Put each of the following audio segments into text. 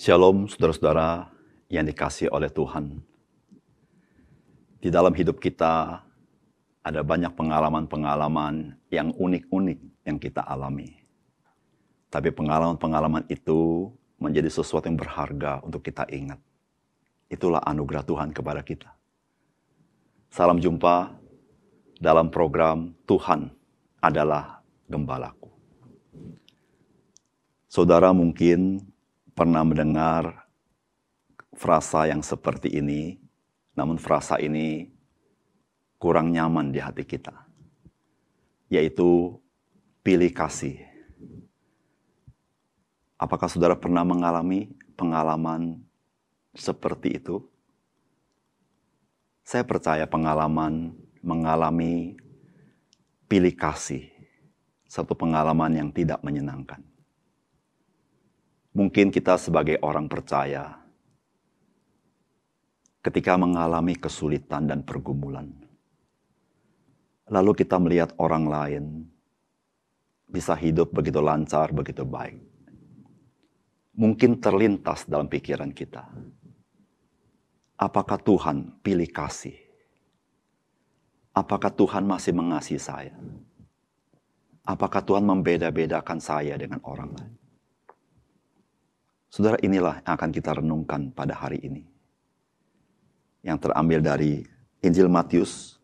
Shalom saudara-saudara yang dikasih oleh Tuhan. Di dalam hidup kita ada banyak pengalaman-pengalaman yang unik-unik yang kita alami. Tapi pengalaman-pengalaman itu menjadi sesuatu yang berharga untuk kita ingat. Itulah anugerah Tuhan kepada kita. Salam jumpa dalam program Tuhan adalah Gembalaku. Saudara mungkin pernah mendengar frasa yang seperti ini, namun frasa ini kurang nyaman di hati kita, yaitu pilih kasih. Apakah saudara pernah mengalami pengalaman seperti itu? Saya percaya pengalaman mengalami pilih kasih, satu pengalaman yang tidak menyenangkan. Mungkin kita sebagai orang percaya, ketika mengalami kesulitan dan pergumulan, lalu kita melihat orang lain bisa hidup begitu lancar, begitu baik. Mungkin terlintas dalam pikiran kita, apakah Tuhan pilih kasih? Apakah Tuhan masih mengasihi saya? Apakah Tuhan membeda-bedakan saya dengan orang lain? Saudara inilah yang akan kita renungkan pada hari ini. Yang terambil dari Injil Matius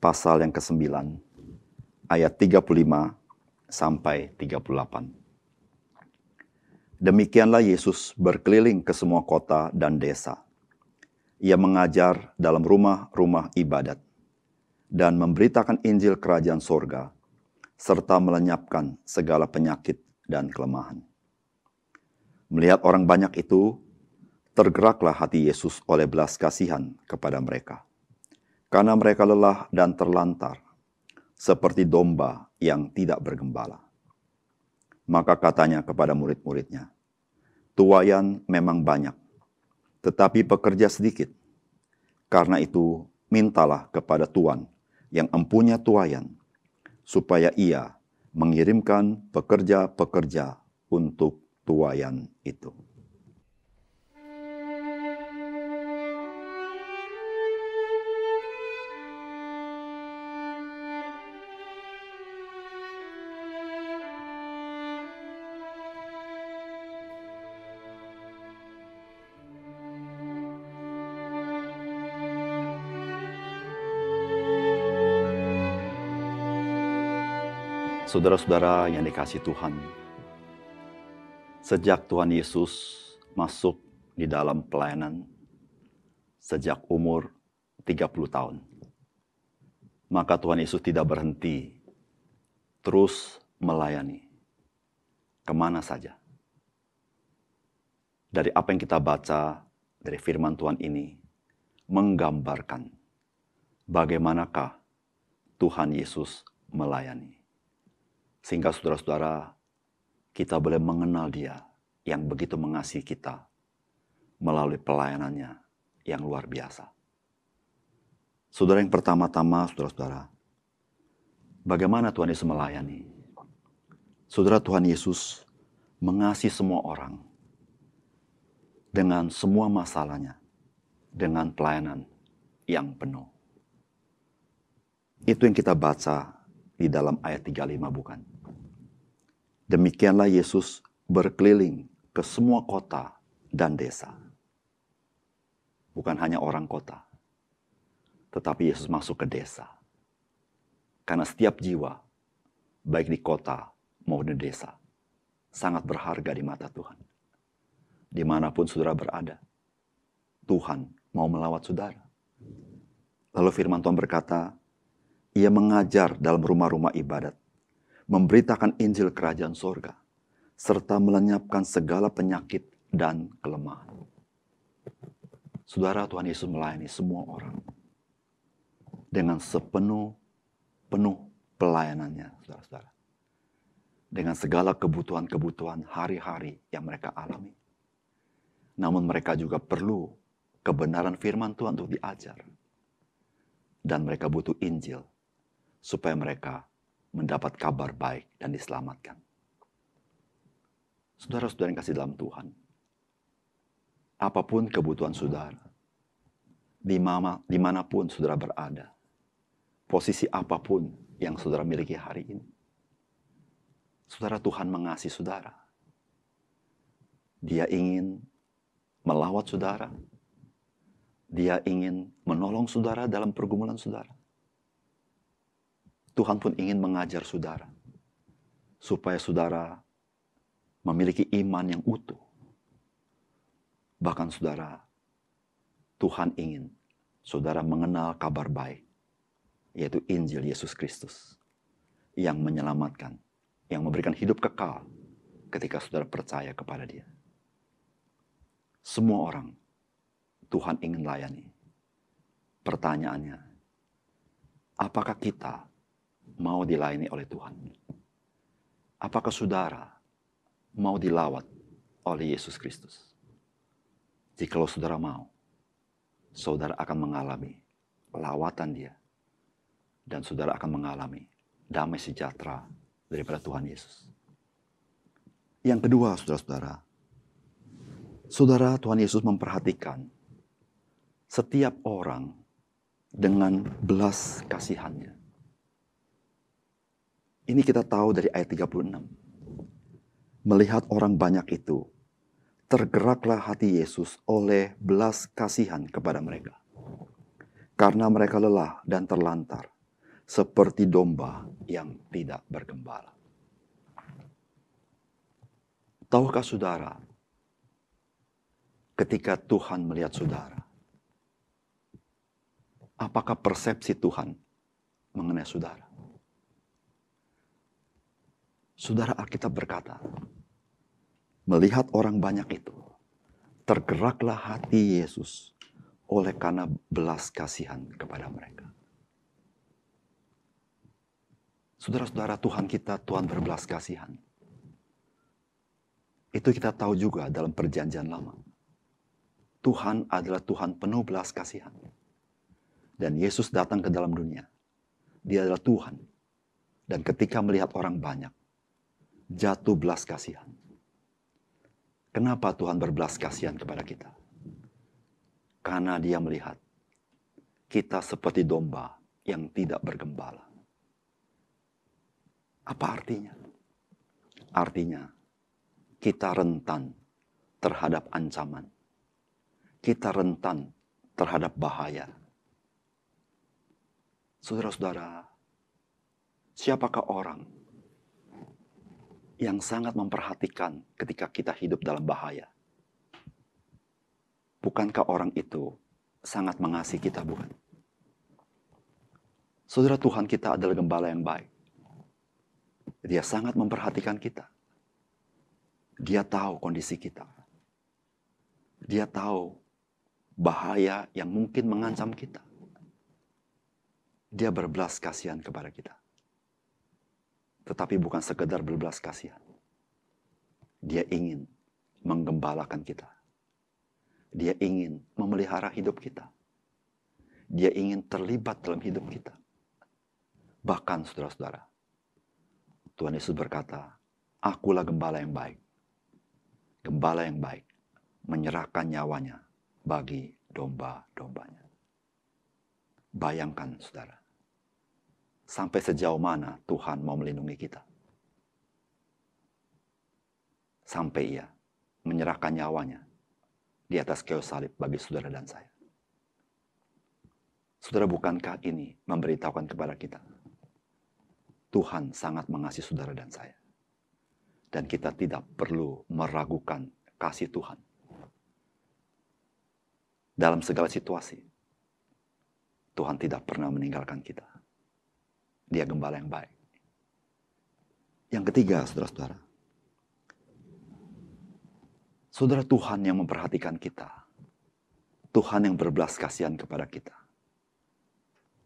pasal yang ke-9 ayat 35 sampai 38. Demikianlah Yesus berkeliling ke semua kota dan desa. Ia mengajar dalam rumah-rumah ibadat dan memberitakan Injil kerajaan sorga serta melenyapkan segala penyakit dan kelemahan. Melihat orang banyak itu, tergeraklah hati Yesus oleh belas kasihan kepada mereka. Karena mereka lelah dan terlantar, seperti domba yang tidak bergembala. Maka katanya kepada murid-muridnya, Tuayan memang banyak, tetapi pekerja sedikit. Karena itu, mintalah kepada Tuhan yang empunya tuayan, supaya ia mengirimkan pekerja-pekerja untuk tuayan itu. Saudara-saudara yang dikasih Tuhan, Sejak Tuhan Yesus masuk di dalam pelayanan sejak umur 30 tahun. Maka Tuhan Yesus tidak berhenti terus melayani ke mana saja. Dari apa yang kita baca dari firman Tuhan ini menggambarkan bagaimanakah Tuhan Yesus melayani. Sehingga saudara-saudara kita boleh mengenal dia yang begitu mengasihi kita melalui pelayanannya yang luar biasa. Saudara yang pertama-tama, saudara-saudara, bagaimana Tuhan Yesus melayani? Saudara Tuhan Yesus mengasihi semua orang dengan semua masalahnya, dengan pelayanan yang penuh. Itu yang kita baca di dalam ayat 35 bukan? Demikianlah Yesus berkeliling ke semua kota dan desa. Bukan hanya orang kota, tetapi Yesus masuk ke desa. Karena setiap jiwa, baik di kota maupun di desa, sangat berharga di mata Tuhan. Di mana pun saudara berada, Tuhan mau melawat saudara. Lalu firman Tuhan berkata, ia mengajar dalam rumah-rumah ibadat memberitakan Injil kerajaan sorga, serta melenyapkan segala penyakit dan kelemahan. Saudara Tuhan Yesus melayani semua orang dengan sepenuh penuh pelayanannya, saudara-saudara. Dengan segala kebutuhan-kebutuhan hari-hari yang mereka alami. Namun mereka juga perlu kebenaran firman Tuhan untuk diajar. Dan mereka butuh Injil supaya mereka mendapat kabar baik dan diselamatkan. Saudara-saudara yang kasih dalam Tuhan, apa pun kebutuhan saudara, di mana, di mana pun saudara berada, posisi apa pun yang saudara miliki hari ini, saudara Tuhan mengasihi saudara. Dia ingin melawat saudara. Dia ingin menolong saudara dalam pergumulan saudara. Tuhan pun ingin mengajar saudara. Supaya saudara memiliki iman yang utuh Bahkan saudara, Tuhan ingin saudara mengenal kabar baik, yaitu Injil Yesus Kristus, yang menyelamatkan, yang memberikan hidup kekal ketika saudara percaya kepada dia. Semua orang Tuhan ingin layani. Pertanyaannya, apakah kita mau dilayani oleh Tuhan? Apakah saudara mau dilawat oleh Yesus Kristus? Jikalau saudara mau, saudara akan mengalami lawatan dia. Dan saudara akan mengalami damai sejahtera daripada Tuhan Yesus. Yang kedua, saudara-saudara, saudara Tuhan Yesus memperhatikan setiap orang dengan belas kasihannya. Ini kita tahu dari ayat 36. Melihat orang banyak itu, tergeraklah hati Yesus oleh belas kasihan kepada mereka. Karena mereka lelah dan terlantar, seperti domba yang tidak bergembala. Tahukah saudara, ketika Tuhan melihat saudara, apakah persepsi Tuhan mengenai saudara? Saudara Alkitab berkata, Melihat orang banyak itu, tergeraklah hati Yesus oleh karena belas kasihan kepada mereka. Saudara-saudara Tuhan kita, Tuhan berbelas kasihan. Itu kita tahu juga dalam perjanjian lama. Tuhan adalah Tuhan penuh belas kasihan. Dan Yesus datang ke dalam dunia. Dia adalah Tuhan. Dan ketika melihat orang banyak, jatuh belas kasihan. Kenapa Tuhan berbelas kasihan kepada kita? Karena dia melihat kita seperti domba yang tidak bergembala. Apa artinya? Artinya kita rentan terhadap ancaman. Kita rentan terhadap bahaya. Saudara-saudara, siapakah orang yang sangat memperhatikan ketika kita hidup dalam bahaya. Bukankah orang itu sangat mengasihi kita, bukan? Saudara Tuhan kita adalah gembala yang baik. Dia sangat memperhatikan kita. Dia tahu kondisi kita. Dia tahu bahaya yang mungkin mengancam kita. Dia berbelas kasihan kepada kita tetapi bukan sekedar berbelas kasihan. Dia ingin menggembalakan kita. Dia ingin memelihara hidup kita. Dia ingin terlibat dalam hidup kita. Bahkan saudara-saudara, Tuhan Yesus berkata, Akulah gembala yang baik. Gembala yang baik menyerahkan nyawanya bagi domba-dombanya. Bayangkan saudara, sampai sejauh mana Tuhan mau melindungi kita. Sampai ia menyerahkan nyawanya di atas kayu salib bagi saudara dan saya. Saudara, bukankah ini memberitahukan kepada kita? Tuhan sangat mengasihi saudara dan saya. Dan kita tidak perlu meragukan kasih Tuhan. Dalam segala situasi, Tuhan tidak pernah meninggalkan kita. Dia gembala yang baik. Yang ketiga, saudara-saudara. Saudara Tuhan yang memperhatikan kita. Tuhan yang berbelas kasihan kepada kita.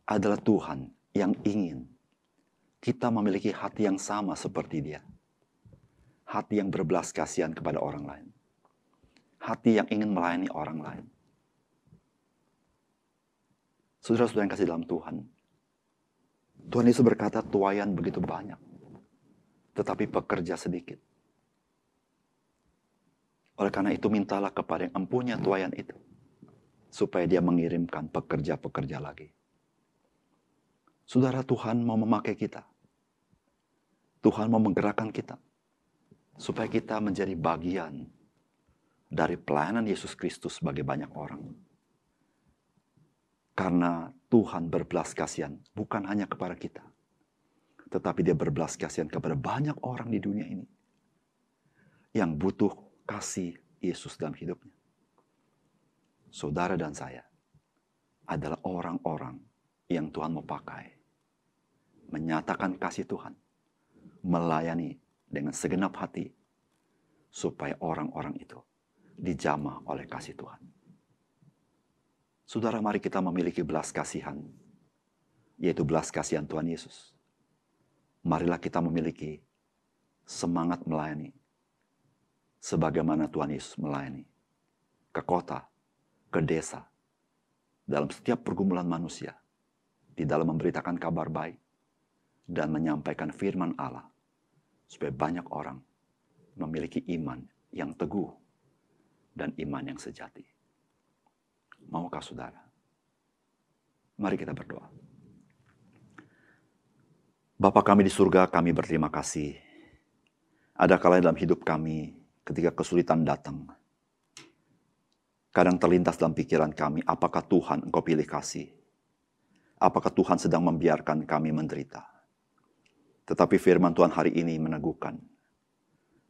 Adalah Tuhan yang ingin kita memiliki hati yang sama seperti dia. Hati yang berbelas kasihan kepada orang lain. Hati yang ingin melayani orang lain. Saudara-saudara yang kasih dalam Tuhan. Tuhan Yesus berkata tuayan begitu banyak. Tetapi pekerja sedikit. Oleh karena itu mintalah kepada yang empunya tuayan itu. Supaya dia mengirimkan pekerja-pekerja lagi. Saudara Tuhan mau memakai kita. Tuhan mau menggerakkan kita. Supaya kita menjadi bagian dari pelayanan Yesus Kristus bagi banyak orang. Karena Tuhan berbelas kasihan bukan hanya kepada kita. Tetapi dia berbelas kasihan kepada banyak orang di dunia ini. Yang butuh kasih Yesus dalam hidupnya. Saudara dan saya adalah orang-orang yang Tuhan mau pakai. Menyatakan kasih Tuhan. Melayani dengan segenap hati. Supaya orang-orang itu dijamah oleh kasih Tuhan. Saudara, mari kita memiliki belas kasihan, yaitu belas kasihan Tuhan Yesus. Marilah kita memiliki semangat melayani, sebagaimana Tuhan Yesus melayani ke kota, ke desa, dalam setiap pergumulan manusia, di dalam memberitakan kabar baik dan menyampaikan firman Allah, supaya banyak orang memiliki iman yang teguh dan iman yang sejati. Maukah saudara? Mari kita berdoa. Bapa kami di surga, kami berterima kasih. Ada kala dalam hidup kami ketika kesulitan datang. Kadang terlintas dalam pikiran kami, apakah Tuhan engkau pilih kasih? Apakah Tuhan sedang membiarkan kami menderita? Tetapi firman Tuhan hari ini meneguhkan.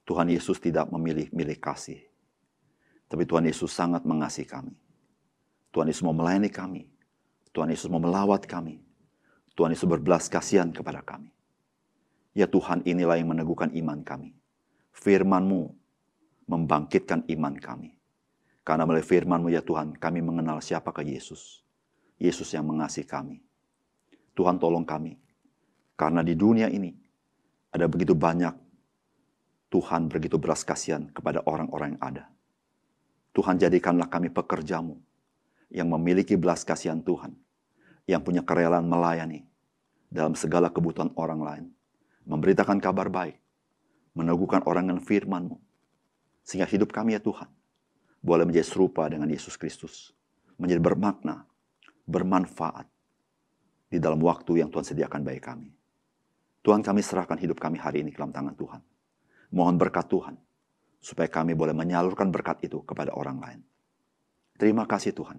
Tuhan Yesus tidak memilih-milih kasih. Tapi Tuhan Yesus sangat mengasihi kami. Tuhan Yesus mau melayani kami. Tuhan Yesus mau melawat kami. Tuhan Yesus berbelas kasihan kepada kami. Ya Tuhan inilah yang meneguhkan iman kami. Firman-Mu membangkitkan iman kami. Karena melalui firman-Mu ya Tuhan kami mengenal siapakah Yesus. Yesus yang mengasihi kami. Tuhan tolong kami. Karena di dunia ini ada begitu banyak Tuhan begitu belas kasihan kepada orang-orang yang ada. Tuhan jadikanlah kami pekerjamu yang memiliki belas kasihan Tuhan, yang punya kerelaan melayani dalam segala kebutuhan orang lain, memberitakan kabar baik, meneguhkan orang dengan firman-Mu, sehingga hidup kami ya Tuhan, boleh menjadi serupa dengan Yesus Kristus, menjadi bermakna, bermanfaat di dalam waktu yang Tuhan sediakan bagi kami. Tuhan kami serahkan hidup kami hari ini ke dalam tangan Tuhan. Mohon berkat Tuhan, supaya kami boleh menyalurkan berkat itu kepada orang lain. Terima kasih Tuhan.